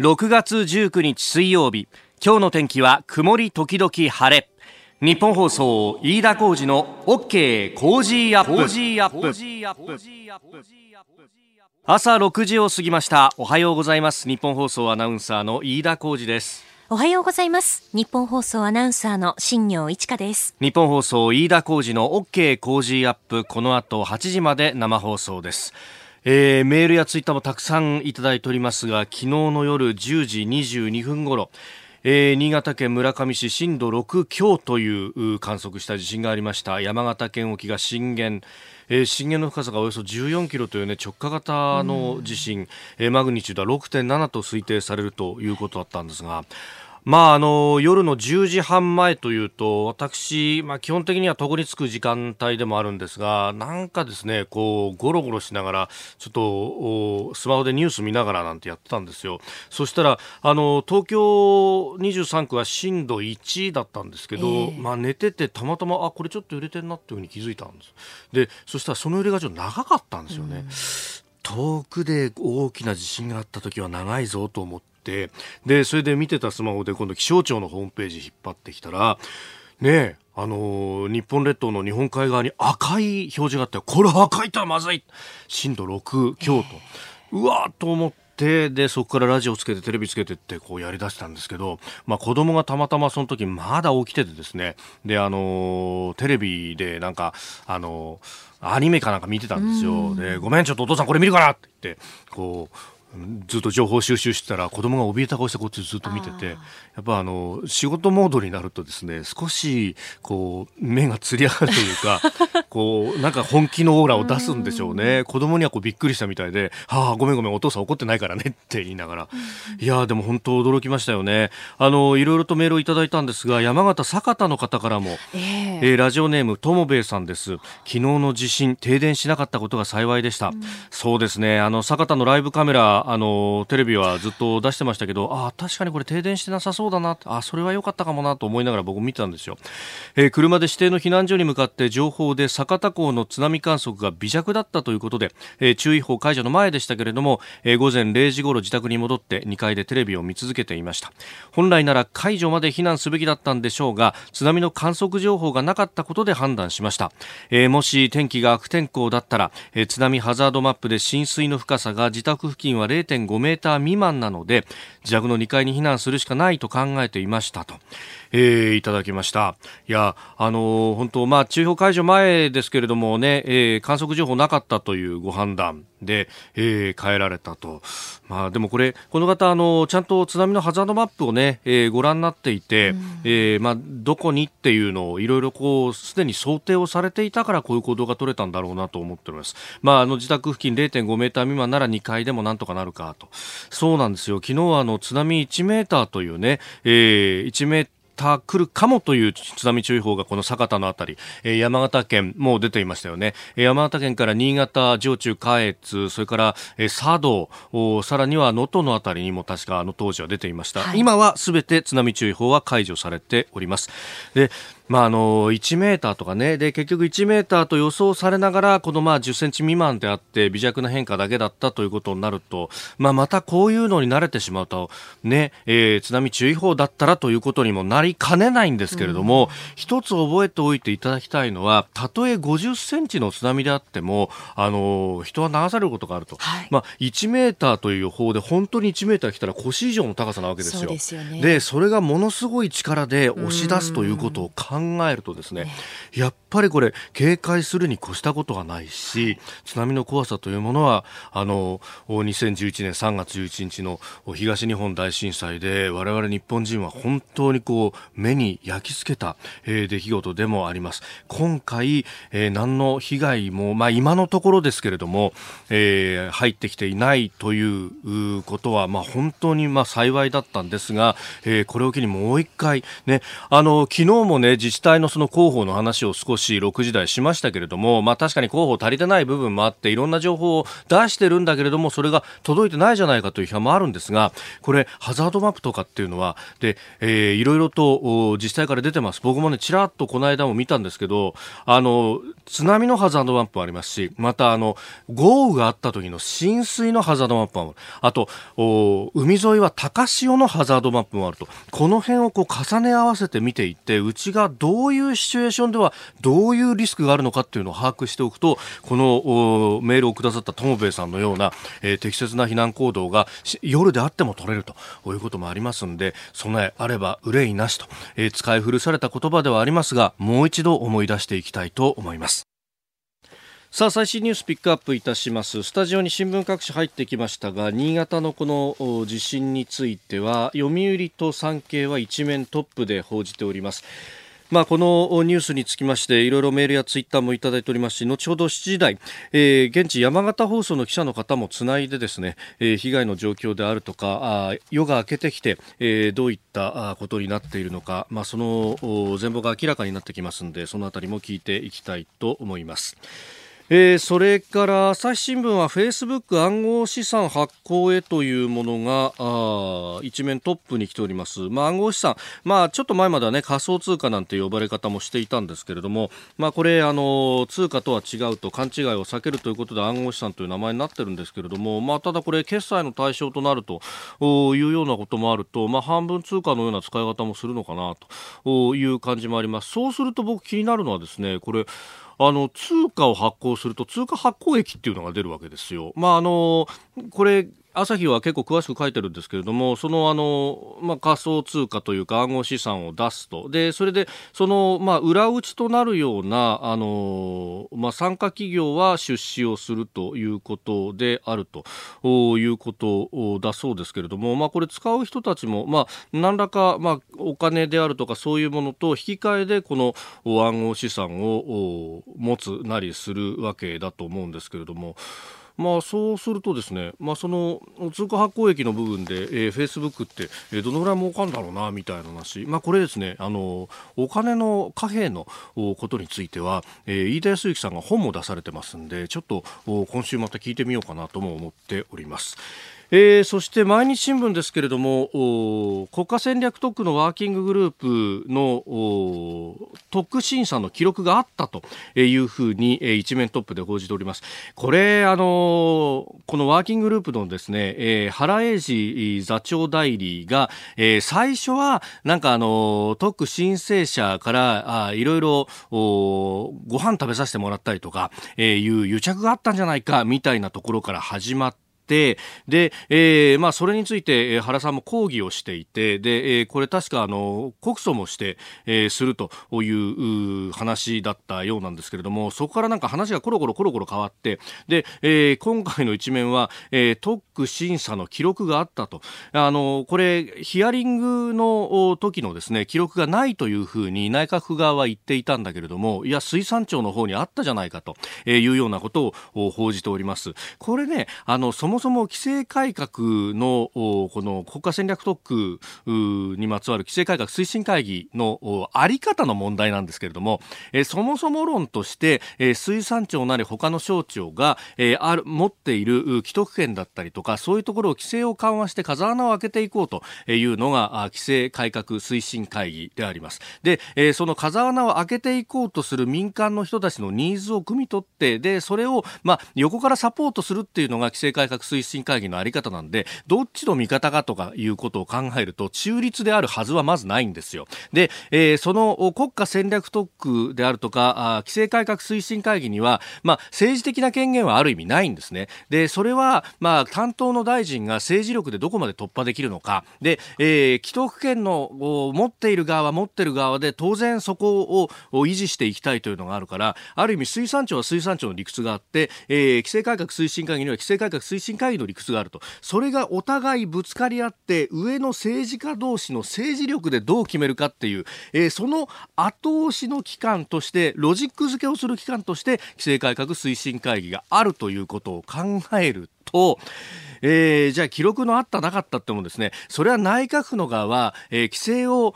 6月19日水曜日。今日の天気は曇り時々晴れ。ニッポン放送飯田浩司の OK Cozy up。朝6時を過ぎました。おはようございます。ニッポン放送アナウンサーの飯田浩司です。おはようございます。ニッポン放送アナウンサーの新行市佳です。ニッポン放送飯田浩司の OK Cozy up。この後8時まで生放送ですえー、メールやツイッターもたくさんいただいておりますが昨日の夜10時22分頃えー、新潟県村上市震度6強という観測した地震がありました。山形県沖が震源えー、震源の深さがおよそ14キロという、ね、直下型の地震、えー、マグニチュードは6.7と推定されるということだったんですがまあ、あの夜の10時半前というと私、まあ、基本的には床につく時間帯でもあるんですがなんかですねこうゴロゴロしながらちょっとスマホでニュース見ながらなんてやってたんですよ。そしたらあの東京23区は震度1だったんですけど、えー、まあ、寝ててたまたまあこれちょっと揺れてるなっていうふうに気づいたんです。でそしたらその揺れがちょっと長かったんですよね。遠くで大きな地震があった時は長いぞと思ってってでそれで見てたスマホで今度気象庁のホームページ引っ張ってきたらねあのー、日本列島の日本海側に赤い表示があってこれ赤いとはまずい。震度6強と、うわーと思ってでそこからラジオつけてテレビつけてってこうやりだしたんですけど、まあ、子供がたまたまその時まだ起きててですね。であのー、テレビでなんかあのー、アニメかなんか見てたんですよ。で、ごめん、ちょっとお父さんこれ見るかなって言って、こう、ずっと情報収集してたら子供が怯えた顔してこっちずっと見ててやっぱあの仕事モードになるとですね少しこう目がつり上がるというか こうなんか本気のオーラを出すんでしょうね。子供にはこうびっくりしたみたいで「はあごめんごめんお父さん怒ってないからね」って言いながら。いやでも本当驚きましたよね。あのいろいろとメールをいただいたんですが山形酒田の方からも、えー、えー、ラジオネームともべいさんです。昨日の地震停電しなかったことが幸いでした、うん、そうですね。あの酒田のライブカメラあのテレビはずっと出してましたけどあ確かにこれ停電してなさそうだなあそれは良かったかもなと思いながら僕見てたんですよ、えー、車で指定の避難所に向かって情報で酒田港の津波観測が微弱だったということで、えー、注意報解除の前でしたけれども、えー、午前0時ごろ自宅に戻って2階でテレビを見続けていました。本来なら解除まで避難すべきだったんでしょうが津波の観測情報がなかったことで判断しました、えー、もし天気が悪天候だったら、えー、津波ハザードマップで浸水の深さが自宅付近は0 0.5メーター未満なので自宅の2階に避難するしかないと考えていましたと、えー、いただきました。いやあのー、本当まあ注意報解除前ですけれどもね、えー、観測情報なかったというご判断。で、えー、変えられたと。まあでもこれ、この方、あの、ちゃんと津波のハザードマップをね、えー、ご覧になっていて、うん、えー、まあどこにっていうのをいろいろこう、すでに想定をされていたからこういう行動が取れたんだろうなと思っております。まああの自宅付近0.5メーター未満なら2階でもなんとかなるかと。そうなんですよ。昨日はあの津波1メーターというね、えー、1メーターた来るかもという津波注意報がこの酒田のあたり、えー、山形県も出ていましたよね、えー、山形県から新潟、上中、下越それから、えー、佐渡さらには能登のあたりにも確かあの当時は出ていました、はい、今はすべて津波注意報は解除されております。でまあ、あの1メーターとかね。で結局1メーターと予想されながらこのまあ10センチ未満であって微弱な変化だけだったということになると、まあ、またこういうのに慣れてしまうと、ねえー、津波注意報だったらということにもなりかねないんですけれども、うん、一つ覚えておいていただきたいのはたとえ50センチの津波であってもあの人は流されることがあると、はい、まあ、1メーターという予報で本当に1メーター来たら腰以上の高さなわけですよ。そで、ね、それがものすごい力で押し出すということを考考えるとですねやっぱりこれ警戒するに越したことはないし津波の怖さというものはあの2011年3月11日の東日本大震災で我々日本人は本当にこう目に焼き付けた、えー、出来事でもあります。今回、えー、何の被害も、まあ、今のところですけれども、えー、入ってきていないということは、まあ、本当にまあ幸いだったんですが、えー、これを機にもう一回ねあの昨日もね自治体のその広報の話を少し6時台しましたけれども、まあ、確かに広報足りてない部分もあっていろんな情報を出してるんだけれどもそれが届いてないじゃないかという批判もあるんですがこれハザードマップとかっていうのはで、えー、いろいろと自治体から出てます。僕もねちらっとこの間も見たんですけどあの津波のハザードマップもありますしまたあの豪雨があった時の浸水のハザードマップもある。あと海沿いは高潮のハザードマップもあると。この辺をこう重ね合わせて見ていってうちがどういうシチュエーションではどういうリスクがあるのかっていうのを把握しておくとこのメールをくださった友兵衛さんのような、えー、適切な避難行動が夜であっても取れるということもありますんで備えあれば憂いなしと、えー、使い古された言葉ではありますがもう一度思い出していきたいと思います。さあ最新ニュースピックアップいたします。スタジオに新聞各紙入ってきましたが新潟のこの地震については読売と産経は一面トップで報じております。まあ、このニュースにつきましていろいろメールやツイッターもいただいておりますし後ほど7時台、えー、現地山形放送の記者の方もつないでですね、えー、被害の状況であるとかあ夜が明けてきて、えー、どういったことになっているのか、まあ、その全貌が明らかになってきますのでそのあたりも聞いていきたいと思います。えー、それから朝日新聞はフェイスブック暗号資産発行へというものがあ一面トップに来ております、まあ、暗号資産、まあ、ちょっと前までは、ね、仮想通貨なんて呼ばれ方もしていたんですけれども、まあ、これあの通貨とは違うと勘違いを避けるということで暗号資産という名前になってるんですけれども、まあ、ただこれ決済の対象となるというようなこともあると、まあ、半分通貨のような使い方もするのかなという感じもあります。そうすると僕気になるのはですねこれあの通貨を発行すると通貨発行益っていうのが出るわけですよ。まああのこれ朝日は結構詳しく書いてるんですけれども、そのあの、まあ、仮想通貨というか暗号資産を出すと。で、それで、その、まあ、裏打ちとなるような、あの、まあ、参加企業は出資をするということであるということだそうですけれども、まあ、これ使う人たちも、まあ、何らか、まあ、お金であるとかそういうものと引き換えで、この暗号資産を持つなりするわけだと思うんですけれども、まあ、そうするとですね、まあ、その通貨発行益の部分で、えー、フェイスブックって、えー、どのぐらい儲かるんだろうなみたいな話、まあ、これですねあのお金の貨幣のことについては、えー、飯田康之さんが本も出されてますんでちょっと今週また聞いてみようかなとも思っております。えー、そして毎日新聞ですけれども国家戦略特区のワーキンググループの特区審査の記録があったというふうに、えー、一面トップで報じております。これあのこのワーキンググループのですね、えー、原英二座長代理が、えー、最初はなんかあの特区申請者からあいろいろご飯食べさせてもらったりとか、えー、いう癒着があったんじゃないかみたいなところから始まってで、えー、まあ、それについて、原さんも抗議をしていて、で、えー、これ確か、あの、告訴もして、えー、するという話だったようなんですけれども、そこからなんか話がコロコロコロコロ変わって、で、えー、今回の一面は、えー、特区審査の記録があったと。あの、これ、ヒアリングの時のですね、記録がないというふうに内閣府側は言っていたんだけれども、いや、水産庁の方にあったじゃないかというようなことを報じております。これね、あの、そもそも規制改革のこの国家戦略特区にまつわる規制改革推進会議のあり方の問題なんですけれども、えそもそも論として、え水産庁なり他の省庁が、えある持っている既得権だったりとかそういうところを規制を緩和して風穴を開けていこうというのが規制改革推進会議であります。で、えその風穴を開けていこうとする民間の人たちのニーズを汲み取ってでそれを、まあ、横からサポートするっていうのが規制改革推進会議のあり方なんでどっちの味方かとかいうことを考えると中立であるはずはまずないんですよ。で、えー、その国家戦略特区であるとか規制改革推進会議には、まあ、政治的な権限はある意味ないんですね。でそれは、まあ、担当の大臣が政治力でどこまで突破できるのかで、えー、既得権の持っている側は持ってる側で当然そこを維持していきたいというのがあるからある意味水産庁は水産庁の理屈があって、えー、規制改革推進会議には規制改革推進会議の理屈があると。それがお互いぶつかり合って上の政治家同士の政治力でどう決めるかっていう、えー、その後押しの機関としてロジック付けをする機関として規制改革推進会議があるということを考えると、えー、じゃあ記録のあったなかったってもですね、それは内閣府の側は、えー、規制を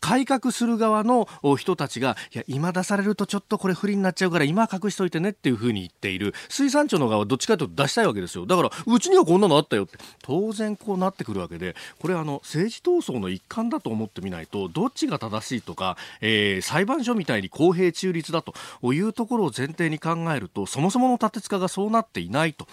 改革する側の人たちが、いや、今出されるとちょっとこれ不利になっちゃうから今隠しといてねっていうふうに言っている。水産庁の側はどっちかというと出したいわけですよ。だから、うちにはこんなのあったよって。当然こうなってくるわけで、これあの、政治闘争の一環だと思ってみないと、どっちが正しいとか、えー、裁判所みたいに公平中立だというところを前提に考えると、そもそもの立て付かがそうなっていないと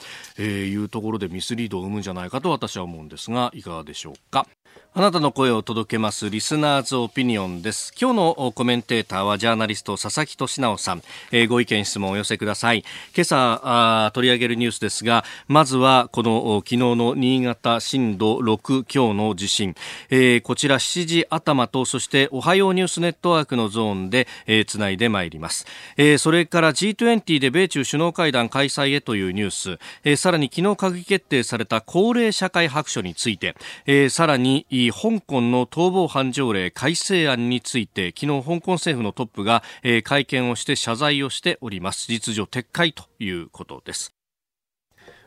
いうところでミスリードを生むんじゃないかと私は思うんですがいかがでしょうかあなたの声を届けますリスナーズオピニオンです。今日のコメンテーターはジャーナリスト佐々木俊直さん、えー、ご意見質問をお寄せください。今朝あ取り上げるニュースですが、まずはこの昨日の新潟震度6強の地震、えー、こちら7時頭とそしておはようニュースネットワークのゾーンで、えー、つないでまいります。えー、それから G20 で米中首脳会談開催へというニュース、えー、さららに昨日閣議決定された高齢社会白書について、えー、さらに香港の逃亡犯条例改正案について昨日香港政府のトップが、えー、会見をして謝罪をしております。実情撤回ということです。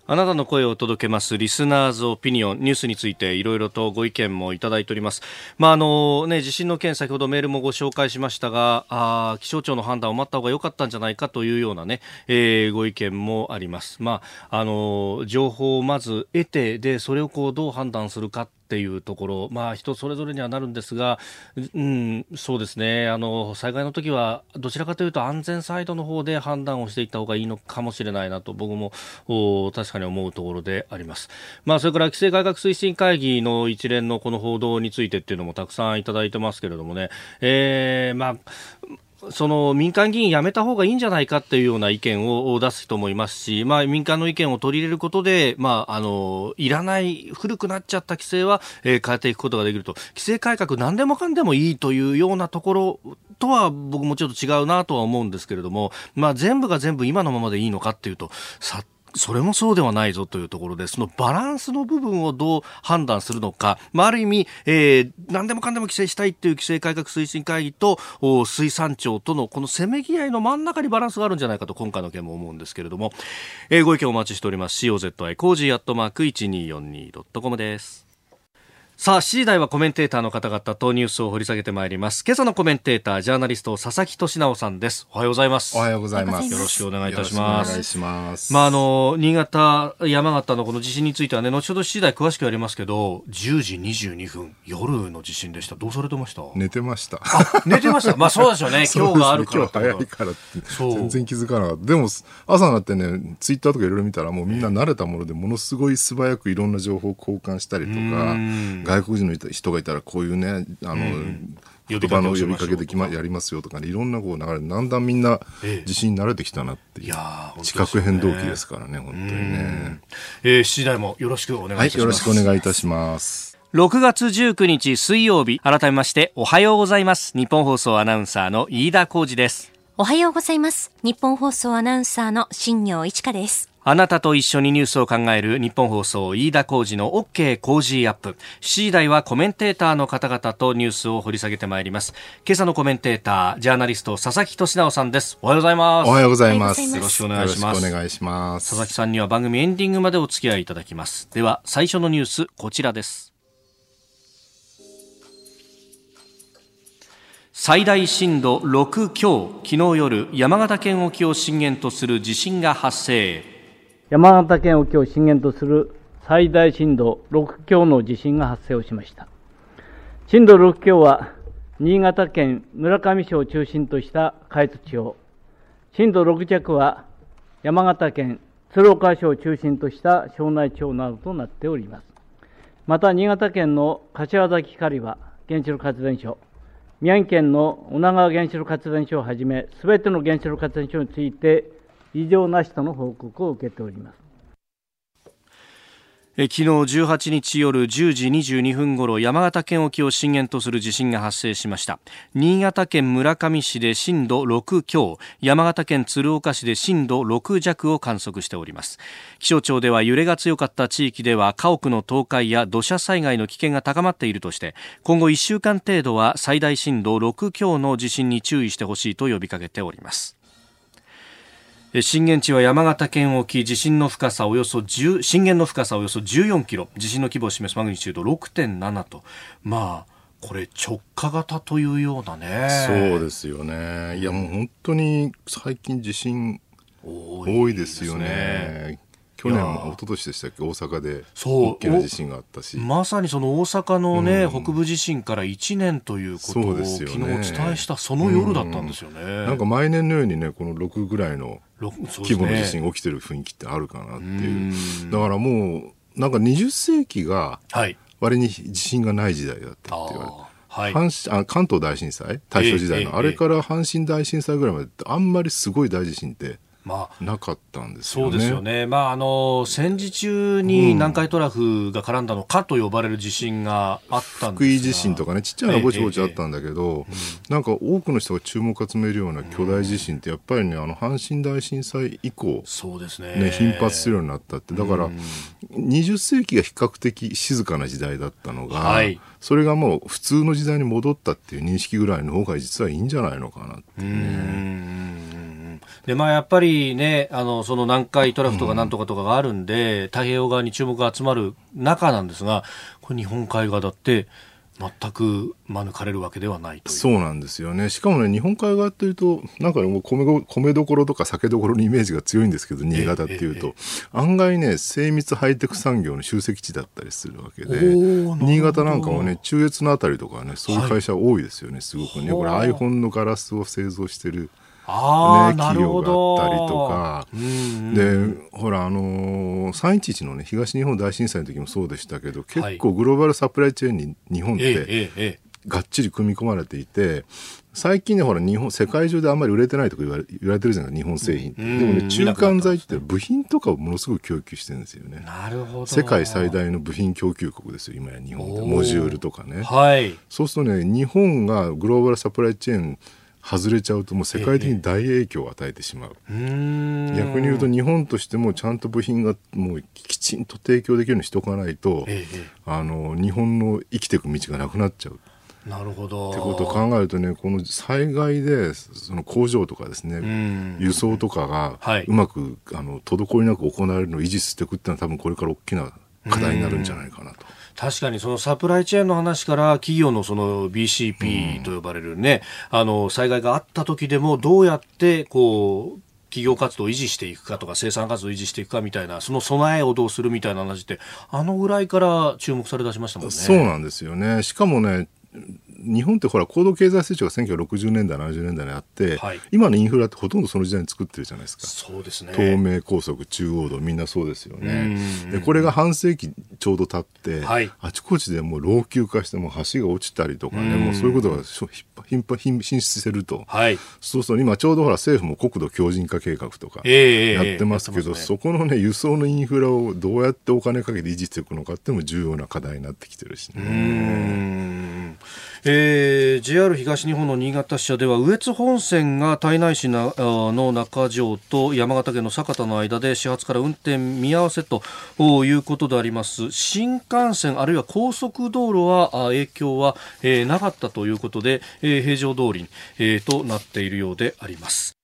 あなたの声を届けますリスナーズオピニオンニュースについていろいろとご意見もいただいております。まああのね地震の件先ほどメールもご紹介しましたが、あ気象庁の判断を待った方が良かったんじゃないかというようなね、えー、ご意見もあります。まああの情報をまず得てでそれをこうどう判断するかっていうところ、まあ、人それぞれにはなるんですが、うん、そうですね。あの災害の時はどちらかというと安全サイドの方で判断をしていった方がいいのかもしれないなと僕も確かに思うところであります、まあ、それから規制改革推進会議の一連のこの報道についてっていうのもたくさんいただいてますけれどもね、えーまあその民間議員辞めた方がいいんじゃないかっていうような意見を出す人もいますし、まあ、民間の意見を取り入れることで、まあ、あのいらない古くなっちゃった規制は、えー、変えていくことができると。規制改革何でもかんでもいいというようなところとは僕もちょっと違うなとは思うんですけれども、まあ、全部が全部今のままでいいのかっていうとさそれもそうではないぞというところで、そのバランスの部分をどう判断するのか、まあ、ある意味、えー、何でもかんでも規制したいという規制改革推進会議と水産庁とのこのせめぎ合いの真ん中にバランスがあるんじゃないかと今回の件も思うんですけれども、えー、ご意見お待ちしております。 cozy コージーアットマーク 1242.com です。さあ、7時台はコメンテーターの方々とニュースを掘り下げてまいります。今朝のコメンテーター、ジャーナリスト、佐々木俊尚さんです。おはようございます。おはようございます。よろしくお願いいたします。お願いします。まあ、あの、新潟、山形のこの地震についてはね、後ほど7時台詳しくやりますけど、10時22分、夜の地震でした。どうされてました？寝てました。寝てましたまあ、そうでしょうね。今日があるから。今日早いからって。全然気づかなかった。でも、朝になってね、ツイッターとかいろいろ見たら、もうみんな慣れたもので、ものすごい素早くいろんな情報を交換したりとか、外国人の人人がいたらこういうねあの、うん言葉の呼びかけできまやりますよとかねいろんなこう流れだんだんみんな自信に慣れてきたなっていう、ええ、地殻変動期ですからね本当にね、えー、7時台もよろしくお願いします、はい、よろしくお願いいたします。6月19日水曜日改めましておはようございます。日本放送アナウンサーの飯田浩二です。おはようございます。日本放送アナウンサーの新業一華ですあなたと一緒にニュースを考える日本放送飯田浩二の OK 工事アップ。7時台はコメンテーターの方々とニュースを掘り下げてまいります。今朝のコメンテーター、ジャーナリスト佐々木俊直さんです。おはようございます。おはようございます。よろしくお願いします。お願いします。佐々木さんには番組エンディングまでお付き合いいただきます。では、最初のニュース、こちらです。最大震度6強、昨日夜、山形県沖を震源とする地震が発生。山形県沖を震源とする最大震度6強の地震が発生をしました。震度6強は、新潟県村上市を中心とした下越地方、震度6弱は山形県鶴岡市を中心とした庄内地方などとなっております。また、新潟県の柏崎刈羽原子力発電所、宮城県の女川原子力発電所をはじめ、すべての原子力発電所について、異常なしとの報告を受けております。昨日18日夜10時22分ごろ山形県沖を震源とする地震が発生しました。新潟県村上市で震度6強山形県鶴岡市で震度6弱を観測しております。気象庁では揺れが強かった地域では家屋の倒壊や土砂災害の危険が高まっているとして今後1週間程度は最大震度6強の地震に注意してほしいと呼びかけております。震源地は山形県沖地震の深さおよそ10震源の深さおよそ14キロ。地震の規模を示すマグニチュード6.7と。まあこれ直下型というようなね。そうですよね。いやもう本当に最近地震多いですよね。去年も一昨年でしたっけ？大阪で大きな地震があったし。まさにその大阪のね、うん、北部地震から1年ということを、ね、昨日お伝えしたその夜だったんですよね、うん、なんか毎年のようにねこの6ぐらいの規模の地震が起きてる雰囲気ってあるかなっていう、だからもうなんか20世紀が割に地震がない時代だったって言われて、はい、阪神あ関東大震災大正時代の、ええ、あれから阪神大震災ぐらいまであんまりすごい大地震ってまあ、なかったんですよね。そうですよね。まあ、あの、戦時中に南海トラフが絡んだのかと呼ばれる地震があったんです福井地震とかね、ちっちゃいのぼちぼちあったんだけど、ええなんか多くの人が注目を集めるような巨大地震ってやっぱりね、あの、阪神大震災以降、そうですね。ね、頻発するようになったって。だから、20世紀が比較的静かな時代だったのが、はい、それがもう普通の時代に戻ったっていう認識ぐらいの方が実はいいんじゃないのかなってね。で、まあ、やっぱりね、あの、その南海トラフとかなんとかとかがあるんで、うん、太平洋側に注目が集まる中なんですが、これ日本海側だって、全く免れるわけではないとそうなんですよね。しかもね日本海側っていうとなんかもう米米どころとか酒どころのイメージが強いんですけど新潟っていうと、案外ね精密ハイテク産業の集積地だったりするわけで新潟なんかもね中越のあたりとかねそういう会社多いですよね、はい、すごくね。これ iPhone のガラスを製造してるね、企業があったりとか、でほらあのー、311のね東日本大震災の時もそうでしたけど結構グローバルサプライチェーンに日本って、がっちり組み込まれていて最近ねほら日本世界中であんまり売れてないとか言われ言われてるじゃない日本製品って、でもね。中間剤って部品とかをものすごく供給してるんですよね。なるほど。世界最大の部品供給国ですよ今や日本モジュールとかね、はい、そうするとね日本がグローバルサプライチェーン外れちゃうともう世界的に大影響を与えてしまう、ええ、逆に言うと日本としてもちゃんと部品がもうきちんと提供できるようにしておかないと、え、あの日本の生きていく道がなくなっちゃう。なるほどってことを考えるとねこの災害でその工場とかですね輸送とかがうまく、はい、あの滞りなく行われるのを維持していくっていうのは多分これから大きな課題になるんじゃないかなと。確かにそのサプライチェーンの話から企業のその BCP と呼ばれるね、うん、あの災害があった時でもどうやってこう企業活動を維持していくかとか生産活動を維持していくかみたいなその備えをどうするみたいな話ってあのぐらいから注目され出しましたもんね。そうなんですよねしかもね日本ってほら高度経済成長が1960年代70年代にあって、はい、今のインフラってほとんどその時代に作ってるじゃないですか。そうですね。東名高速中央道みんなそうですよね。でこれが半世紀ちょうど経って、はい、あちこちでもう老朽化しても橋が落ちたりとかねもうそういうことが頻繁進出してると、はい、そうすると今ちょうどほら政府も国土強靭化計画とかやってますけど、えーえーね、そこのね輸送のインフラをどうやってお金かけて維持していくのかっていうのも重要な課題になってきてるしね。えー、JR 東日本の新潟支社では羽越本線が胎内市の中条と山形県の酒田の間で始発から運転見合わせということであります。新幹線あるいは高速道路は影響は、えー、なかったということで、えー、平常通り、えー、となっているようであります。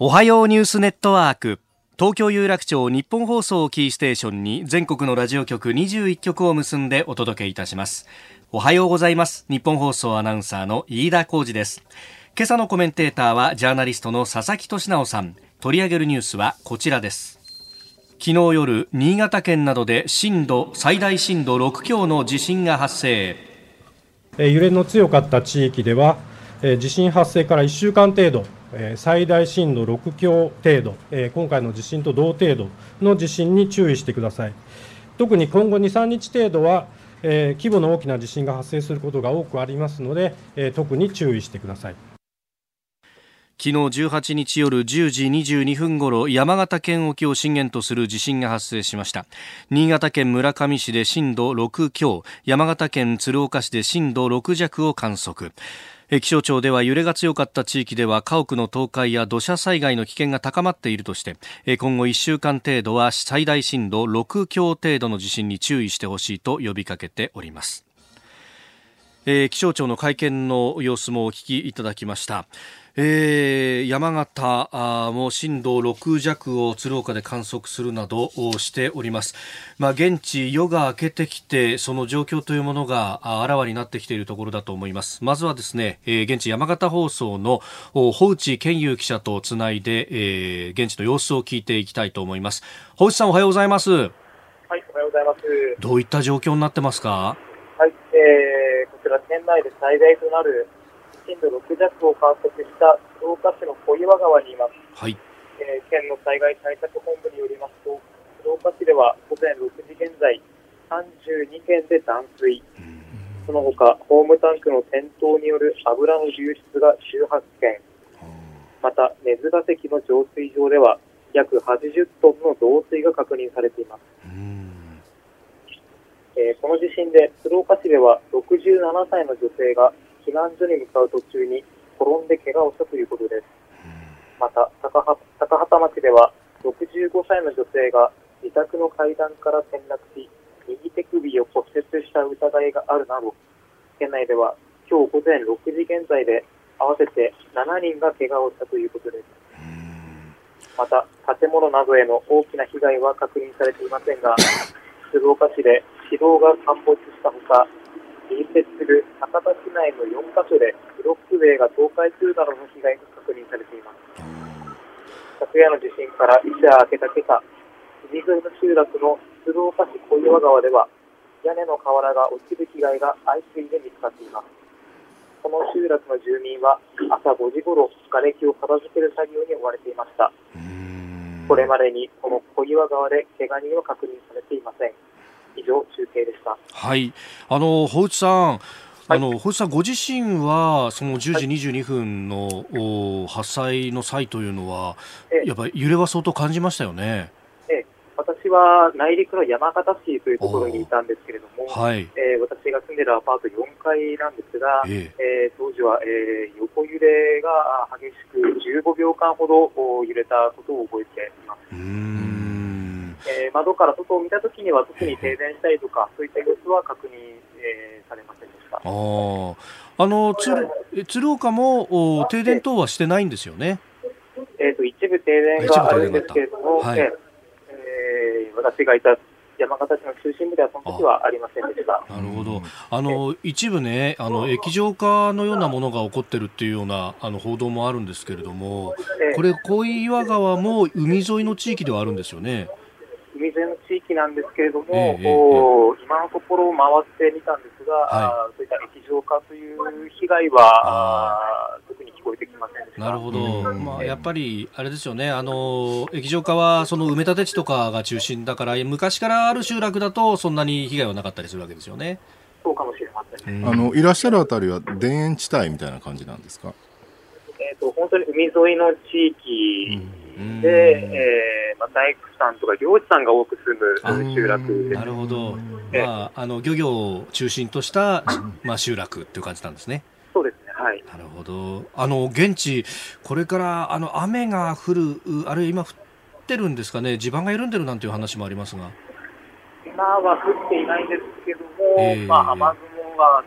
おはようニュースネットワーク。東京有楽町日本放送キーステーションに全国のラジオ局21局を結んでお届けいたします。おはようございます。日本放送アナウンサーの飯田浩二です。今朝のコメンテーターはジャーナリストの佐々木俊直さん。取り上げるニュースはこちらです。昨日夜新潟県などで震度最大震度6強の地震が発生。揺れの強かった地域では地震発生から1週間程度最大震度6強程度今回の地震と同程度の地震に注意してください。特に今後2、3日程度はえー、規模の大きな地震が発生することが多くありますので、えー、特に注意してください。昨日18日夜10時22分ごろ山形県沖を震源とする地震が発生しました新潟県村上市で震度6強山形県鶴岡市で震度6弱を観測気象庁では揺れが強かった地域では家屋の倒壊や土砂災害の危険が高まっているとして今後1週間程度は最大震度6強程度の地震に注意してほしいと呼びかけておりますえ、気象庁の会見の様子もお聞きいただきました。えー、山形あも震度6弱を鶴岡で観測するなどしております。まあ、現地夜が明けてきてその状況というものがあらわになってきているところだと思います。まずはですね、えー、現地山形放送の保内健優記者とつないで、えー、現地の様子を聞いていきたいと思います。保内さんおはようございます。はい、おはようございます。どういった状況になってますか？はい、えー、こちら県内で最大となる震度6弱を観測した福岡市の小岩川にいます。はい。えー、県の災害対策本部によりますと、福岡市では午前6時現在、32件で断水。その他、ホームタンクの転倒による油の流出が18件。また、根津ヶ関の浄水場では、約80トンの増水が確認されています。えー、この地震で鶴岡市では67歳の女性が避難所に向かう途中に転んで怪我をしたということです。また高畑町では65歳の女性が自宅の階段から転落し右手首を骨折した疑いがあるなど県内では今日午前6時現在で合わせて7人が怪我をしたということです。また建物などへの大きな被害は確認されていませんが 鶴岡市で市道が陥没したほか隣接する博多市内の4カ所でブロック塀が倒壊するなどの被害が確認されています。昨夜の地震から一夜明けた今朝、海沿いの集落の鶴岡市小岩川では、屋根の瓦が落ちる被害が相次いで見つかっています。この集落の住民は朝5時ごろ、瓦礫を片付ける作業に追われていました。これまでにこの小岩川で怪我人は確認されていません。以上、中継でした。はい。あの、保内さん、あの、保内さん、ご自身は、その10時22分の、はい、発災の際というのは、やっぱり揺れは相当感じましたよね。え私は内陸の山形市というところにいたんですけれども、はい、えー、私が住んでいるアパート4階なんですが、ええー、当時は、えー、横揺れが激しく15秒間ほど揺れたことを覚えています。えー、窓から外を見たときには特に停電したりとか、そういった様子は確認、えー、されませんでした。ああの鶴鶴岡も停電等はしてないんですよね？えっ、ー、と一部停電があるんですけれども、はい、えー、私がいた山形市の中心部ではその時はありませんでした。なるほど。あの一部ね、あの液状化のようなものが起こってるっていうようなあの報道もあるんですけれども、これ小岩川も海沿いの地域ではあるんですよね？海沿いの地域なんですけれども、えー、今のところ回ってみたんですが、はい、そういった液状化という被害は特に聞こえてきませんでした。なるほど、まあ、やっぱりあれですよね、あの液状化はその埋め立て地とかが中心だから、昔からある集落だと、そんなに被害はなかったりするわけですよね。そうかもしれません、ね、あのいらっしゃるあたりは田園地帯みたいな感じなんですか、えーと、本当に海沿いの地域で、えーまあ、大工さんとか漁師さんが多く住む集落なるほど、まあ、あの漁業を中心とした、まあ、集落っていう感じなんですね。そうですねはい、なるほど。あの現地、これからあの雨が降る、あるいは今降ってるんですかね、地盤が緩んでるなんていう話もありますが。今は降っていないんですけども、えー、まあ、雨雲が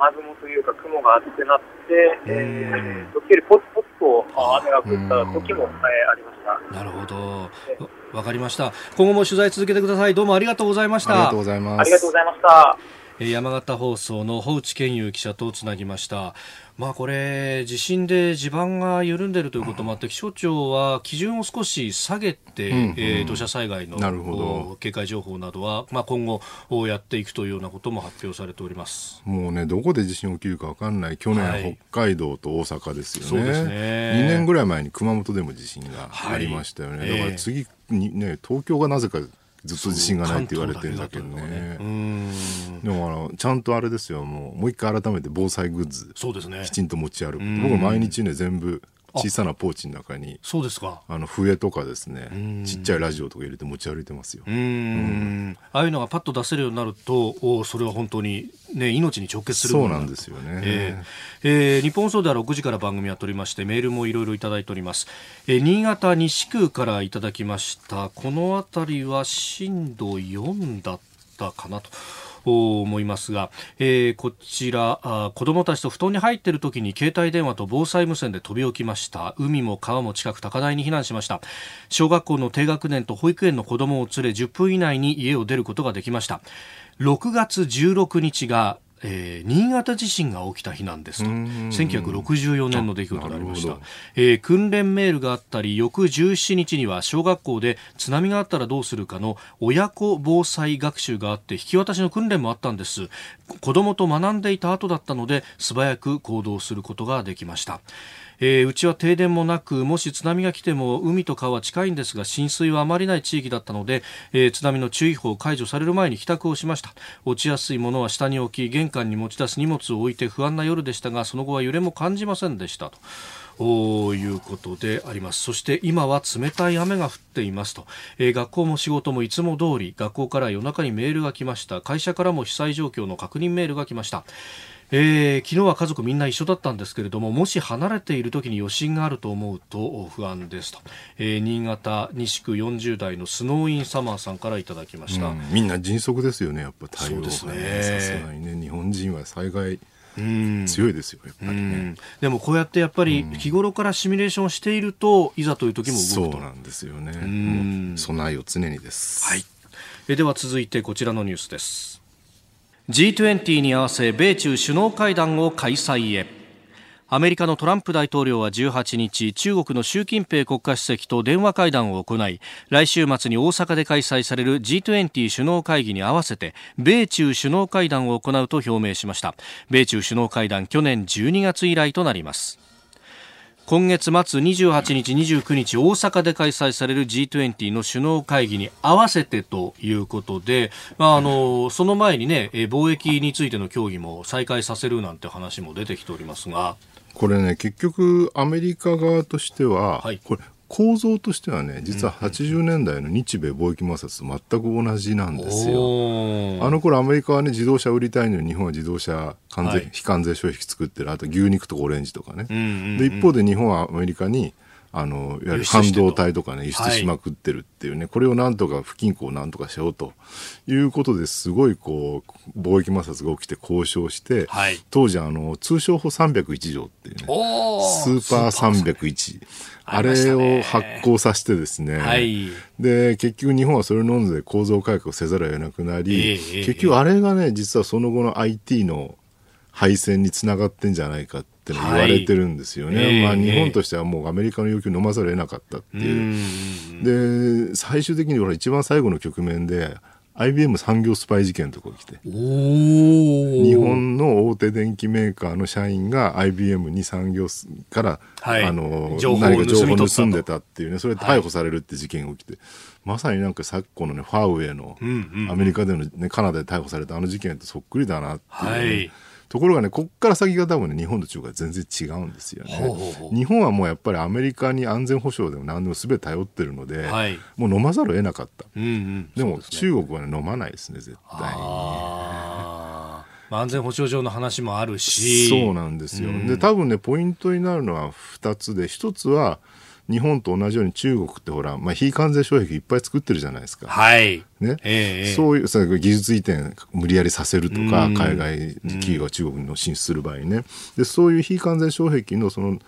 雨雲というか雲が厚くなって、えー、時折ポツポツと雨が降った時も、えー、ありました。なるほど。わかりました。今後も取材続けてください。どうもありがとうございました。ありがとうございます。ありがとうございました。山形放送の保内健優記者とつなぎました。まあこれ、地震で地盤が緩んでいるということもあって、気象庁は基準を少し下げて、うん。うん、えー、土砂災害の警戒情報などは、まあ、今後やっていくというようなことも発表されております。もうね、どこで地震起きるか分かんない、去年、はい、北海道と大阪ですよね、そうですね。2年ぐらい前に熊本でも地震がありましたよね、はい、だから次に、ね、東京がなぜかずっと自信がないって言われてるんだけどね。でもあのちゃんとあれですよ。もうもう一回改めて防災グッズ。そうですね。きちんと持ち歩く。僕毎日ね全部小さなポーチの中にそうですか。あの笛とかですねちっちゃいラジオとか入れて持ち歩いてますよ。うん。ああいうのがパッと出せるようになるとおそれは本当に、ね、命に直結するそうなんですよね、えーえー、日本放送では6時から番組は撮りましてメールもいろいろいただいております、えー、新潟西区からいただきました。この辺りは震度4だったかなと思いますが、えー、こちらあ子供たちと布団に入っている時に携帯電話と防災無線で飛び起きました。海も川も近く高台に避難しました。小学校の低学年と保育園の子供を連れ10分以内に家を出ることができました。6月16日がえー、新潟地震が起きた日なんですと。1964年の出来事がありました、えー、訓練メールがあったり翌17日には小学校で津波があったらどうするかの親子防災学習があって引き渡しの訓練もあったんです。子供と学んでいた後だったので素早く行動することができましたえー、うちは停電もなくもし津波が来ても海と川は近いんですが浸水はあまりない地域だったので、えー、津波の注意報を解除される前に帰宅をしました。落ちやすいものは下に置き玄関に持ち出す荷物を置いて不安な夜でしたがその後は揺れも感じませんでした。と。ということであります。そして今は冷たい雨が降っていますと、えー、学校も仕事もいつも通り学校から夜中にメールが来ました。会社からも被災状況の確認メールが来ました。えー、昨日は家族みんな一緒だったんですけれどももし離れている時に余震があると思うと不安ですと、えー、新潟西区40代のスノーインサマーさんからいただきました、うん、みんな迅速ですよねやっぱ対応が、ね、さすがにね日本人は災害強いですよやっぱりね。でもこうやってやっぱり日頃からシミュレーションしているといざという時も動くと。そうなんですよね。備えを常にです。はい。えでは続いてこちらのニュースです G20 に合わせ米中首脳会談を開催へ。アメリカのトランプ大統領は18日中国の習近平国家主席と電話会談を行い来週末に大阪で開催される G20 首脳会議に合わせて米中首脳会談を行うと表明しました。米中首脳会談去年12月以来となります。今月末28日、29日大阪で開催される G20 の首脳会議に合わせてということで、まあ、あのその前にね貿易についての協議も再開させるなんて話も出てきておりますが。これね結局アメリカ側としては、はい、これ構造としてはね実は80年代の日米貿易摩擦と全く同じなんですよ。あの頃アメリカはね自動車売りたいのに日本は自動車関税、はい、非関税消費作ってる。あと牛肉とかオレンジとかね、で一方で日本はアメリカにあのいわゆる半導体とかね輸出しまくってるっていうね、はい、これをなんとか不均衡をなんとかしようということですごいこう貿易摩擦が起きて交渉して、はい、当時あの通商法301条っていうねスーパー301あれを発行させてですね、はい、で結局日本はそれを飲んで構造改革せざるを得なくなり、えー、結局あれがね実はその後の IT の敗戦につながってんじゃないかって言われてるんですよね、はい、まあ、日本としてはもうアメリカの要求を飲まざるを得なかったっていう。で最終的にほら一番最後の局面で IBM 産業スパイ事件とか起きて日本の大手電機メーカーの社員が IBM に産業から、はい、あの何か情報を盗んでたっていうねそれで逮捕されるって事件が起きて、はい、まさになんか昨今のねファーウェイの、アメリカでの、ね、カナダで逮捕されたあの事件とそっくりだなっていう、ね、はいところがね、こっから先が多分ね、日本と中国は全然違うんですよね。ほうほうほう日本はもうやっぱりアメリカに安全保障でも何でも全て頼ってるので、はい、もう飲まざるを得なかった。うんうん、でも、ね、中国はね、飲まないですね、絶対に。まあ、安全保障上の話もあるし。そうなんですよ。うん、で、多分ね、ポイントになるのは2つで、1つは、日本と同じように中国ってほら、まあ、非関税障壁いっぱい作ってるじゃないですか。はい。ね。えー、そういう、技術移転無理やりさせるとか、海外企業が中国に進出する場合ね。で、そういう非関税障壁のその、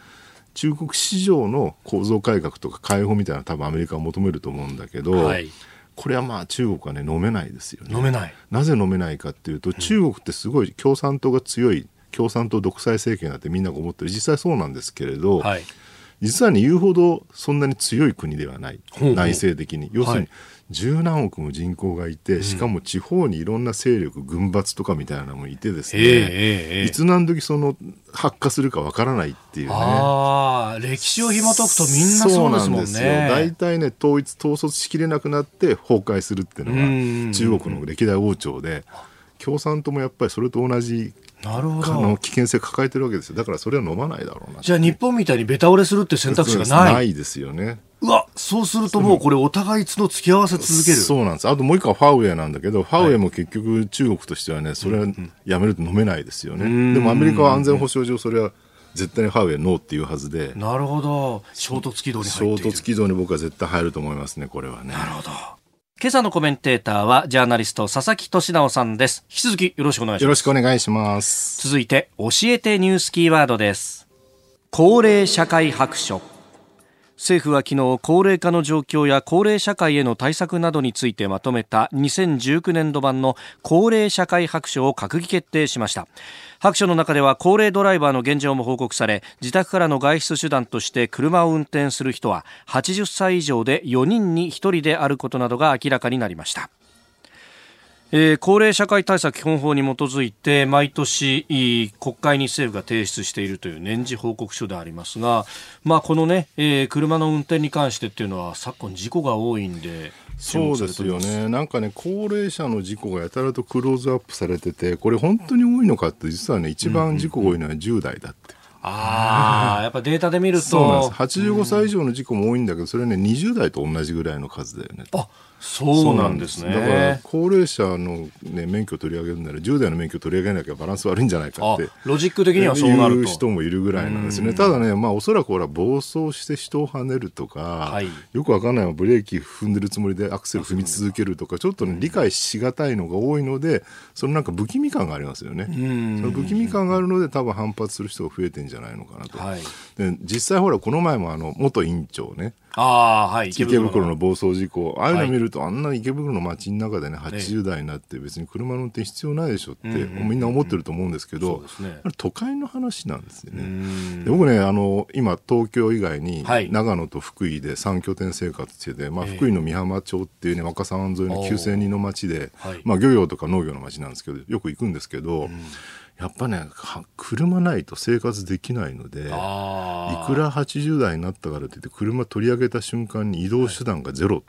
中国市場の構造改革とか開放みたいな多分アメリカは求めると思うんだけど、はい、これはまあ中国はね飲めないですよね。飲めない。なぜ飲めないかっていうと、中国ってすごい共産党が強い共産党独裁政権だってみんなが思ってる実際そうなんですけれど、はい、実はね言うほどそんなに強い国ではない。内政的に。要するに、十何億も人口がいて、しかも地方にいろんな勢力、軍閥とかみたいなのもいてですね、いつ何時その発火するかわからないっていうね。ああ、歴史を紐解くとみんなそうですもんね。大体ね、統一、統率しきれなくなって崩壊するっていうのが中国の歴代王朝で、共産党もやっぱりそれと同じなるほど。危険性抱えてるわけですよ。だからそれは飲まないだろうなじゃあ日本みたいにベタ折れするって選択肢がない。ないですよね。うわそうするともうこれお互い角付き合わせ続ける。そうなんです。あともう一個はファーウェイなんだけど、ファーウェイも結局中国としてはねそれはやめると飲めないですよね、うん、でもアメリカは安全保障上それは絶対にファーウェイノーっていうはずで。なるほど。衝突軌道に衝突軌道に僕は絶対入ると思いますねこれはね。なるほど今朝のコメンテーターはジャーナリスト佐々木俊直さんです。引き続きよろしくお願いします。よろしくお願いします。続いて教えてニュースキーワードです。高齢社会白書政府は昨日高齢化の状況や高齢社会への対策などについてまとめた2019年度版の高齢社会白書を閣議決定しました。白書の中では高齢ドライバーの現状も報告され自宅からの外出手段として車を運転する人は80歳以上で4人に1人であることなどが明らかになりました。えー、高齢社会対策基本法に基づいて毎年国会に政府が提出しているという年次報告書でありますが、まあ、このね、えー、車の運転に関してっていうのは昨今事故が多いんでそうですよねなんかね高齢者の事故がやたらとクローズアップされててこれ本当に多いのかって実はね一番事故多いのは10代だって。ああ、やっぱデータで見ると。そうなんです。85歳以上の事故も多いんだけど、それね、20代と同じぐらいの数だよね。あそうなんですね。だから高齢者の、ね、免許を取り上げるなら10代の免許を取り上げなきゃバランス悪いんじゃないかってロジック的にはそうなると人もいるぐらいなんですね。ただね、まあ、おそらくほら暴走して人をはねるとか、はい、よくわかんないブレーキ踏んでるつもりでアクセル踏み続けるとかちょっとね理解しがたいのが多いのでそのなんか不気味感がありますよね。その不気味感があるので多分反発する人が増えてんじゃないのかなと。はい、で実際ほらこの前もあの元院長ねあはい、池袋の暴走事故、ああいうの見ると、あんな池袋の街の中でね、80代になって、別に車の運転必要ないでしょって、みんな思ってると思うんですけど、都会の話なんですよね。で僕ねあの、今、東京以外に、長野と福井で3拠点生活してて、まあ、福井の美浜町っていうね、若狭湾沿いの9000人の町で、まあ、漁業とか農業の町なんですけど、よく行くんですけど、やっぱね車ないと生活できないのでいくら80代になったからといって車取り上げた瞬間に移動手段がゼロ、はい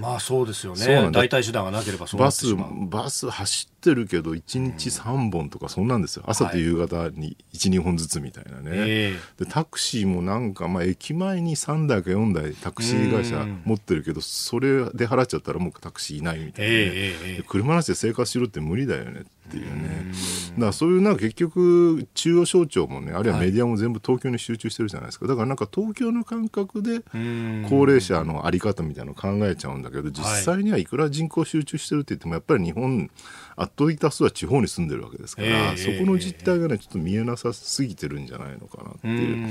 まあそうですよね。代替手段がなければバス、バス走ってるけど、1日3本とかそんなんですよ。朝と夕方に1、2本ずつみたいなね。で、タクシーもなんか、まあ駅前に3台か4台タクシー会社持ってるけど、それで払っちゃったらもうタクシーいないみたいな、ね。車なしで生活しろって無理だよねっていうね。だからそういうなんか結局、中央省庁もね、あるいはメディアも全部東京に集中してるじゃないですか。だからなんか東京の感覚で、高齢者のあり方みたいなのを考えちゃうんだけど、実際にはいくら人口集中してるって言っても、やっぱり日本、圧倒的多数は地方に住んでるわけですから、そこの実態がね、ちょっと見えなさすぎてるんじゃないのかなっていう。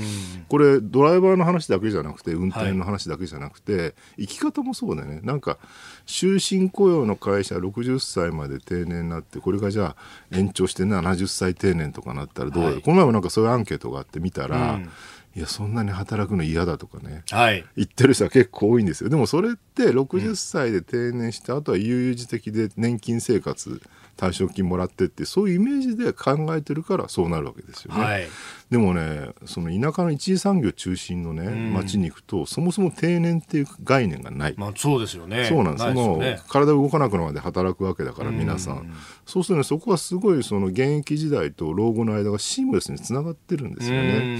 これ、ドライバーの話だけじゃなくて、運転の話だけじゃなくて、はい、生き方もそうだよね。なんか、終身雇用の会社60歳まで定年になって、これがじゃあ延長して70歳定年とかなったらどうだ、はい、この前もなんかそういうアンケートがあって見たら、うんいや、そんなに働くの嫌だとかね、はい、言ってる人は結構多いんですよ。でもそれって60歳で定年して、うん、あとは悠々自適で年金生活、退職金もらってって、そういうイメージで考えてるからそうなるわけですよね。はい、でもね、その田舎の一次産業中心のね、町に行くと、そもそも定年っていう概念がない。まあそうですよね。そうなんです。体動かなくなるまで働くわけだから、皆さん。そうするとね、そこはすごいその現役時代と老後の間がシームレスにつながってるんですよね。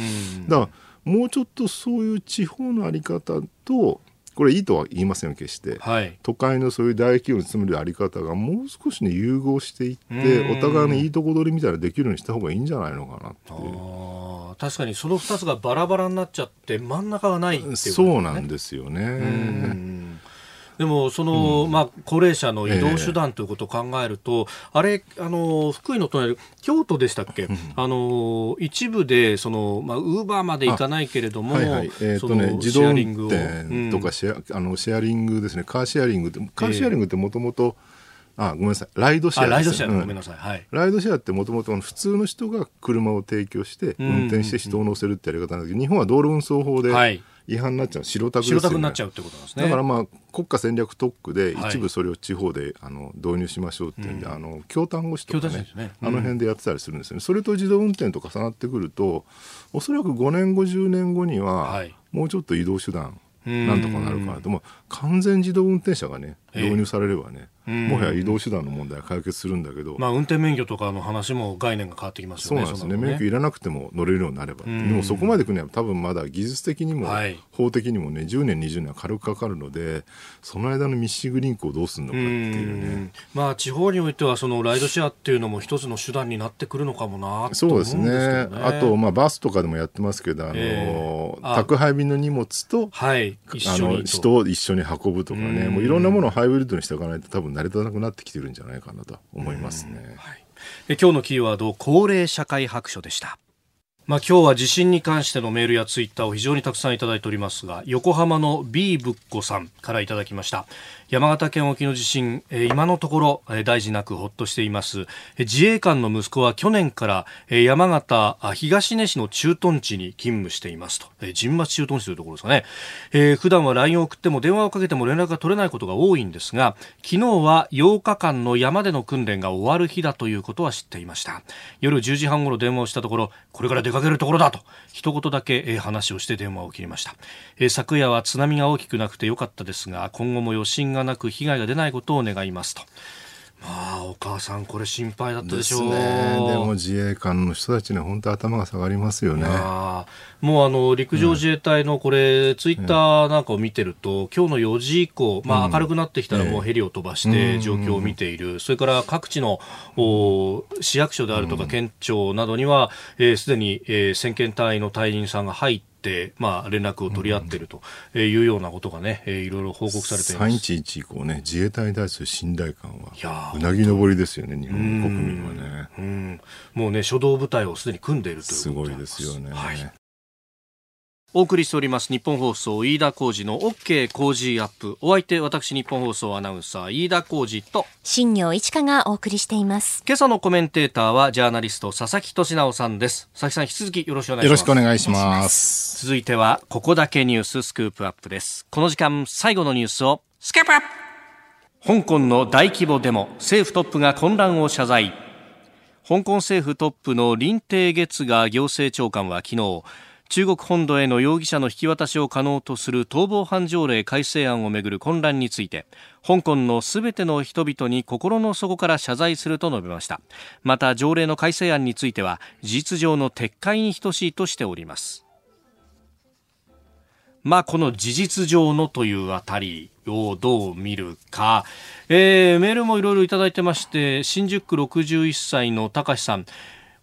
だからもうちょっとそういう地方の在り方とこれいいとは言いませんよ決して、はい、都会のそういう大企業に勤める在り方がもう少しね融合していってお互いのいいとこ取りみたいなできるようにした方がいいんじゃないのかなっていう。確かにその2つがバラバラになっちゃって真ん中がないっていう、ね、そうなんですよね。でもその、うん、まあ、高齢者の移動手段ということを考えると、えー、あれあの福井の隣京都でしたっけ、うん、あの一部でそのまあウーバーまで行かないけれども、はいはい、えー、とね自動運転とかシェア、うん、あのシェアリングですね。カーシェアリングってカーシェアリングってもともとあごめんなさい。ライドシェアライドシェア、ごめんなさい、はい、ライドシェアってもともと普通の人が車を提供して運転して人を乗せるってやり方なんだけど、日本は道路運送法で、はい違反になっちゃう。白タクですよ、ね、白タクになっちゃうってことなんですね。だからまあ国家戦略特区で一部それを地方で、あの導入しましょうっていうんで、あの京丹後市とかね、ね。うん、あの辺でやってたりするんですよね。それと自動運転と重なってくるとおそらく5年後10年後には、はい、もうちょっと移動手段なんとかなるかなとも完全自動運転車がね導入されればねもはや移動手段の問題は解決するんだけど、まあ、運転免許とかの話も概念が変わってきますよねそうなんですね、ね、免許いらなくても乗れるようになれば、でもそこまでいくには多分まだ技術的にも、はい、法的にもね10年20年は軽くかかるのでその間のミッシングリンクをどうするのかっていうね。まあ、地方においてはそのライドシェアっていうのも一つの手段になってくるのかもなそうですね、ね、あと、まあ、バスとかでもやってますけどあの、えー、宅配便の荷物と、はい、あの人を一緒に運ぶとかね。もういろんなものをハイブリッドにしておかないと多分慣れたなくなってきてるんじゃないかなと思いますね。はい、え今日のキーワード高齢社会白書でした。まあ、今日は地震に関してのメールやツイッターを非常にたくさんいただいておりますが横浜の B ぶっこさんからいただきました山形県沖の地震、え今のところ、え大事なくほっとしています、え自衛官の息子は去年から、え山形東根市の駐屯地に勤務していますと、え神町駐屯地というところですかね、えー、普段は LINE を送っても電話をかけても連絡が取れないことが多いんですが昨日は8日間の山での訓練が終わる日だということは知っていました。夜10時半ごろ電話をしたところこれから出かけるところだと一言だけ、え話をして電話を切りました、え昨夜は津波が大きくなくてよかったですが今後も余震がなく被害が出ないことを願いますと。まあ、お母さん、これ心配だったでしょうね。でも自衛官の人たちには本当頭が下がりますよね。もうあの、陸上自衛隊のこれ、うん、ツイッターなんかを見てると、今日の4時以降、まあ明るくなってきたらもうヘリを飛ばして状況を見ている。それから各地のお市役所であるとか県庁などには、す、えー、で、に、えー、先遣隊の隊員さんが入って、、まあ、連絡を取り合っているというようなことがね、いろいろ報告されています。311以降ね、自衛隊に対する信頼感は、うなぎ登りですよね、日本国民はね。うん、もうね、初動部隊をすでに組んでいるということすごいですよね。はいお送りしております日本放送飯田浩二の OK 工事アップ。お相手私日本放送アナウンサー飯田浩二と新業一華がお送りしています。今朝のコメンテーターはジャーナリスト佐々木俊直さんです。佐々木さん引き続きよろしくお願いします。よろしくお願いします。続いてはここだけニューススクープアップです。この時間最後のニュースをスケープアップ。香港の大規模デモ政府トップが混乱を謝罪。香港政府トップの林鄭月娥行政長官は昨日中国本土への容疑者の引き渡しを可能とする逃亡犯条例改正案をめぐる混乱について香港のすべての人々に心の底から謝罪すると述べました。また条例の改正案については事実上の撤回に等しいとしております。まあ、この事実上のというあたりをどう見るか、えー、メールもいろいろいただいてまして新宿区61歳の高橋さん。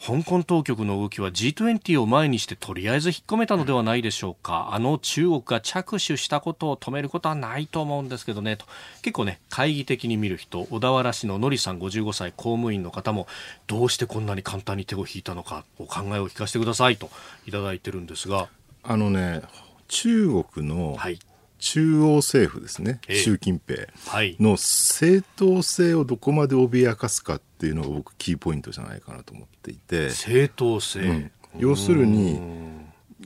香港当局の動きは G20 を前にしてとりあえず引っ込めたのではないでしょうか。あの中国が着手したことを止めることはないと思うんですけどね。と結構ね懐疑的に見る人小田原市ののりさん55歳公務員の方もどうしてこんなに簡単に手を引いたのかお考えを聞かせてくださいといただいてるんですが。あのね中国の、はい中央政府ですね、えー、習近平の正当性をどこまで脅かすかっていうのが僕キーポイントじゃないかなと思っていて。正当性、うん、要するに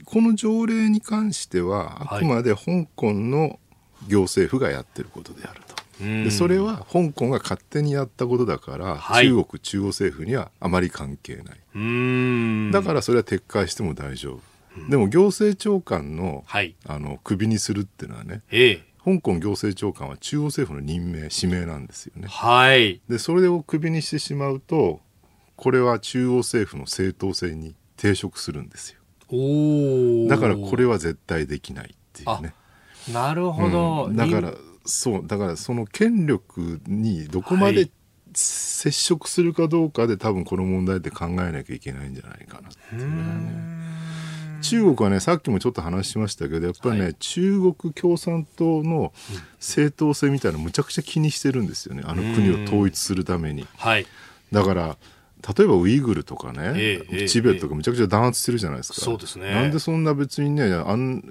この条例に関してはあくまで香港の行政府がやってることであると。でそれは香港が勝手にやったことだから、はい、中国中央政府にはあまり関係ない。だからそれは撤回しても大丈夫でも行政長官の,、はい、あのクビにするっていうのはね、ええ、香港行政長官は中央政府の任命指名なんですよね。はい、でそれをクビにしてしまうとこれは中央政府の正当性に抵触するんですよ。おだからこれは絶対できないっていうね。なるほど、うん、だからそうだからその権力にどこまで接触するかどうかで多分この問題って考えなきゃいけないんじゃないかなっていうね。中国はねさっきもちょっと話しましたけどやっぱりね、はい、中国共産党の正当性みたいなのむちゃくちゃ気にしてるんですよね。あの国を統一するために。はい、だから例えばウイグルとかね、えー、チベットとかむちゃくちゃ弾圧してるじゃないですか、そうですね。なんでそんな別にねあん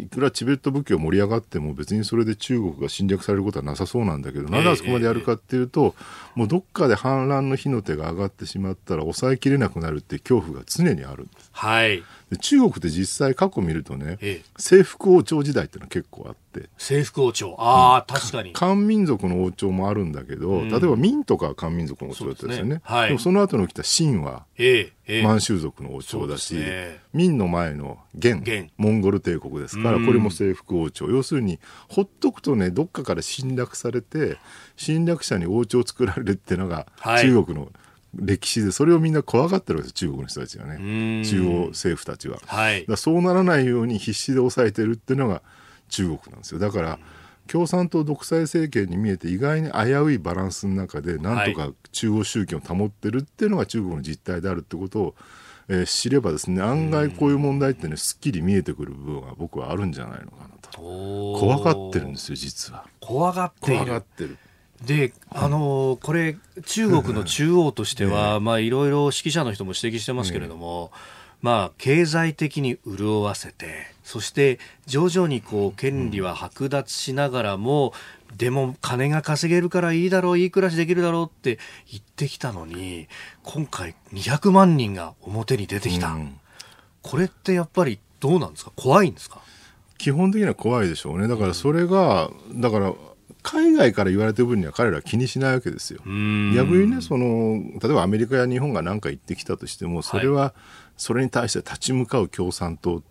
いくらチベット武器を盛り上がっても別にそれで中国が侵略されることはなさそうなんだけど、なんであそこまでやるかっていうと、もうどっかで反乱の火の手が上がってしまったら抑えきれなくなるって恐怖が常にあるんです。はい中国って実際過去見るとね、制服王朝時代っていうのは結構あって。征服王朝。ああ、うん、確かに。漢民族の王朝もあるんだけど、うん、例えば明とか漢民族の王朝だったですよね。はい、でもその後の来た秦は、えー、満州族の王朝だし、ね、明の前の元モンゴル帝国ですから、これも征服王朝。要するに、ほっとくとね、どっかから侵略されて、侵略者に王朝を作られるっていうのが、中国の、はい歴史でそれをみんな怖がってるわけです中国の人たちはね。中央政府たちは、はい、だそうならないように必死で抑えてるっていうのが中国なんですよ。だから共産党独裁政権に見えて意外に危ういバランスの中でなんとか中央集権を保ってるっていうのが中国の実態であるってことを、えー、知ればですね案外こういう問題ってねすっきり見えてくる部分が僕はあるんじゃないのかなと。怖がってるんですよ実は。怖がって怖がってるで、あのこれ、中国の中央としては、まあ、いろいろ指揮者の人も指摘してますけれども、まあ、経済的に潤わせて、そして徐々にこう権利は剥奪しながらも、でも金が稼げるからいいだろう、いい暮らしできるだろうって言ってきたのに、今回200万人が表に出てきた。これってやっぱりどうなんですか？怖いんですか？基本的には怖いでしょうね。だからそれが、だから海外から言われてる分には彼らは気にしないわけですよ。逆にねその例えばアメリカや日本が何か言ってきたとしてもそれはそれに対して立ち向かう共産党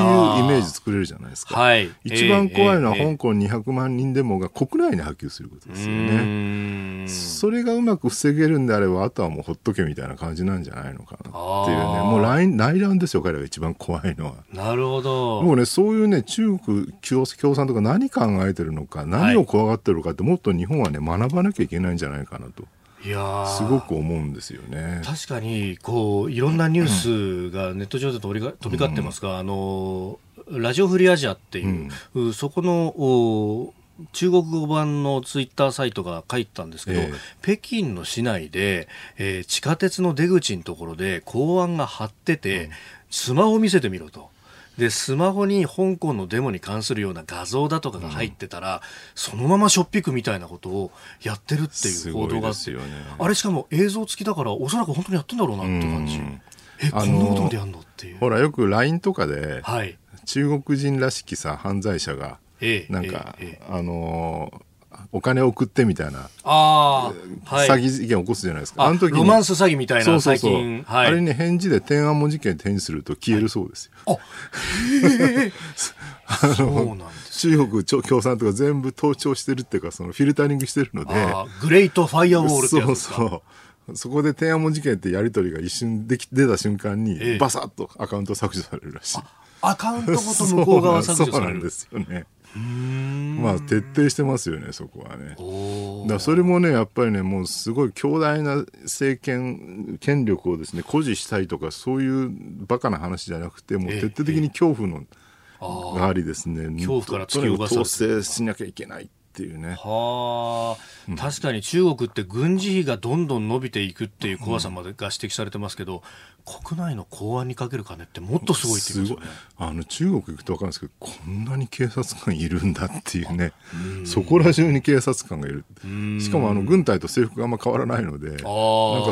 っていうイメージ作れるじゃないですか。はい、一番怖いのは香港200万人デモが国内に波及することですよね。それがうまく防げるんであれば、あとはもうほっとけみたいな感じなんじゃないのかなっていうね。もう内内乱ですよ、彼が一番怖いのは。なるほど。もうね、そういうね、中国共産とか何考えてるのか、何を怖がってるのかって、もっと日本はね、学ばなきゃいけないんじゃないかなと。いやすごく思うんですよね。確かにこういろんなニュースがネット上で飛び飛び交ってますが、うん、あのラジオフリーアジアっていう、うん、そこの中国語版のツイッターサイトが書いてたんですけど、えー、北京の市内で、えー、地下鉄の出口のところで公安が張ってて、うん、スマホ見せてみろと。でスマホに香港のデモに関するような画像だとかが入ってたら、うん、そのまましょっぴくみたいなことをやってるっていう報道があって、ね、あれしかも映像付きだからおそらく本当にやってんだろうなって感じ、うん、えこんなことまでやんのっていう。ほらよく LINE とかで、はい、中国人らしきさ犯罪者が、ええ、なんか、え、あのーお金送ってみたいな。あ、はい、詐欺事件起こすじゃないですか。あの時ロマンス詐欺みたいなそうそうそう、はい、あれに返事で天安門事件返事すると消えるそうですよ。はい、あそうなんです中国共産とか全部盗聴してるっていうかそのフィルタリングしてるので。グレートファイアウォールってやつですか？そうそう。そこで天安門事件ってやり取りが一瞬でき出た瞬間に、バサッとアカウント削除されるらしい。アカウントごと向こう側削除される。そうなんですよね。まあ徹底してますよねそこはね。だそれもねやっぱりねもうすごい強大な政権権力をですね誇示したいとかそういうバカな話じゃなくてもう徹底的に恐怖のがありですね、恐怖から突き動かさ統制しなきゃいけない。っていうね。はあ、確かに中国って軍事費がどんどん伸びていくっていう怖さまでが指摘されてますけど、国内の公安にかける金ってもっとすごいって言いますよね。あの中国行くと分かるんですけど、こんなに警察官いるんだっていうね、そこら中に警察官がいる。しかもあの軍隊と制服があんま変わらないので、なんか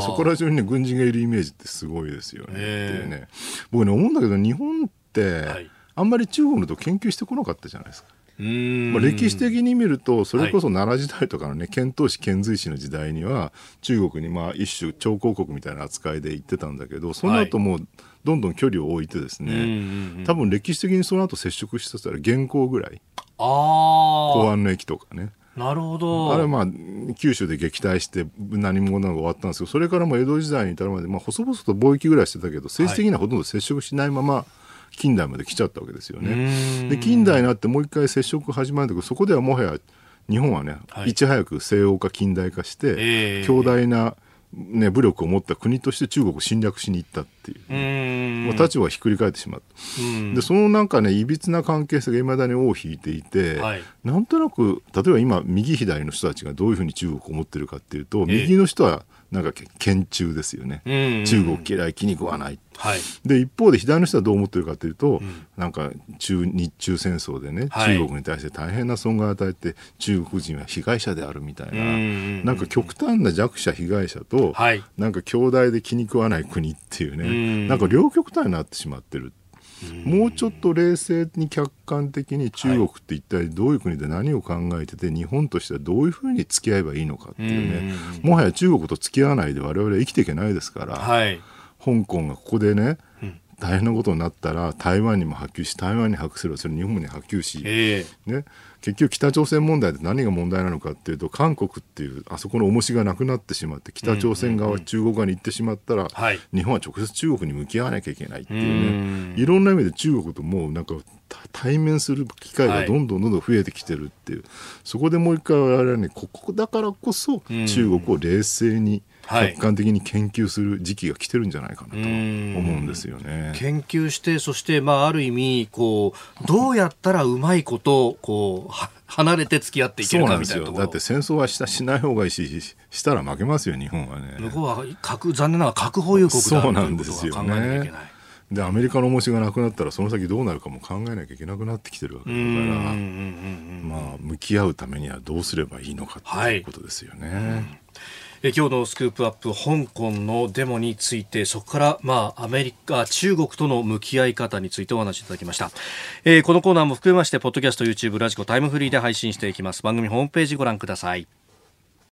そこら中に、ね、軍人がいるイメージってすごいですよね。っていうね僕ね思うんだけど日本って、はい、あんまり中国のと研究してこなかったじゃないですか。まあ、歴史的に見るとそれこそ奈良時代とかのね遣唐使遣隋使の時代には中国にまあ一種超高国みたいな扱いで行ってたんだけどその後もうどんどん距離を置いてですね、多分歴史的にその後接触したら元寇ぐらい。公安の駅とかね。なるほど。あれはまあ九州で撃退して何もなが終わったんですけどそれからも江戸時代に至るまで、まあ、細々と貿易ぐらいしてたけど政治的にはほとんど接触しないまま、はい近代まで来ちゃったわけですよね。で近代になってもう一回接触始まるんだけどそこではもはや日本はね、はい、いち早く西欧化近代化して、えー、強大な、ね、武力を持った国として中国を侵略しに行ったっていう、もう立場がひっくり返ってしまった。でそのなんかねいびつな関係性がいまだに尾を引いていて、はい、なんとなく例えば今右左の人たちがどういうふうに中国を思ってるかっていうと、右の人はなんか堅中ですよね、中国嫌い気に食わない、はい、で一方で左の人はどう思ってるかというと、うん、なんか中日中戦争でね、はい、中国に対して大変な損害を与えて中国人は被害者であるみたいな、んなんか極端な弱者被害者と、はい、なんか兄弟で気に食わない国っていうね、ん。なんか両極端になってしまってる。もうちょっと冷静に客観的に中国って一体どういう国で何を考えてて、日本としてはどういうふうに付き合えばいいのかっていうね、もはや中国と付き合わないで我々は生きていけないですから、はい、香港がここでね、大変なことになったら台湾にも波及し台湾に波及すればそれ日本に波及し、えー、ね、結局北朝鮮問題で何が問題なのかっていうと韓国っていうあそこの重しがなくなってしまって北朝鮮側、中国側に行ってしまったら、日本は直接中国に向き合わなきゃいけないっていうね。いろんな意味で中国ともうなんか対面する機会がどんどんどんどん増えてきてるっていう、はい、そこでもう一回我々はねここだからこそ中国を冷静に、客観的に研究する時期が来てるんじゃないかなと思うんですよね。研究してそしてまあある意味こうどうやったらうまいことこう離れて付き合っていけるかみたいなだって戦争はしたしない方がいいししたら負けますよ日本はね。向こうは核残念ながら核保有国だそうなんですよね。でアメリカの重しがなくなったらその先どうなるかも考えなきゃいけなくなってきてるわけだからまあ向き合うためにはどうすればいいのかっていうことですよね。はいえ今日のスクープアップ香港のデモについてそこからまあアメリカ中国との向き合い方についてお話しいただきました、えー、このコーナーも含めましてポッドキャスト YouTube ラジコタイムフリーで配信していきます。番組ホームページご覧ください。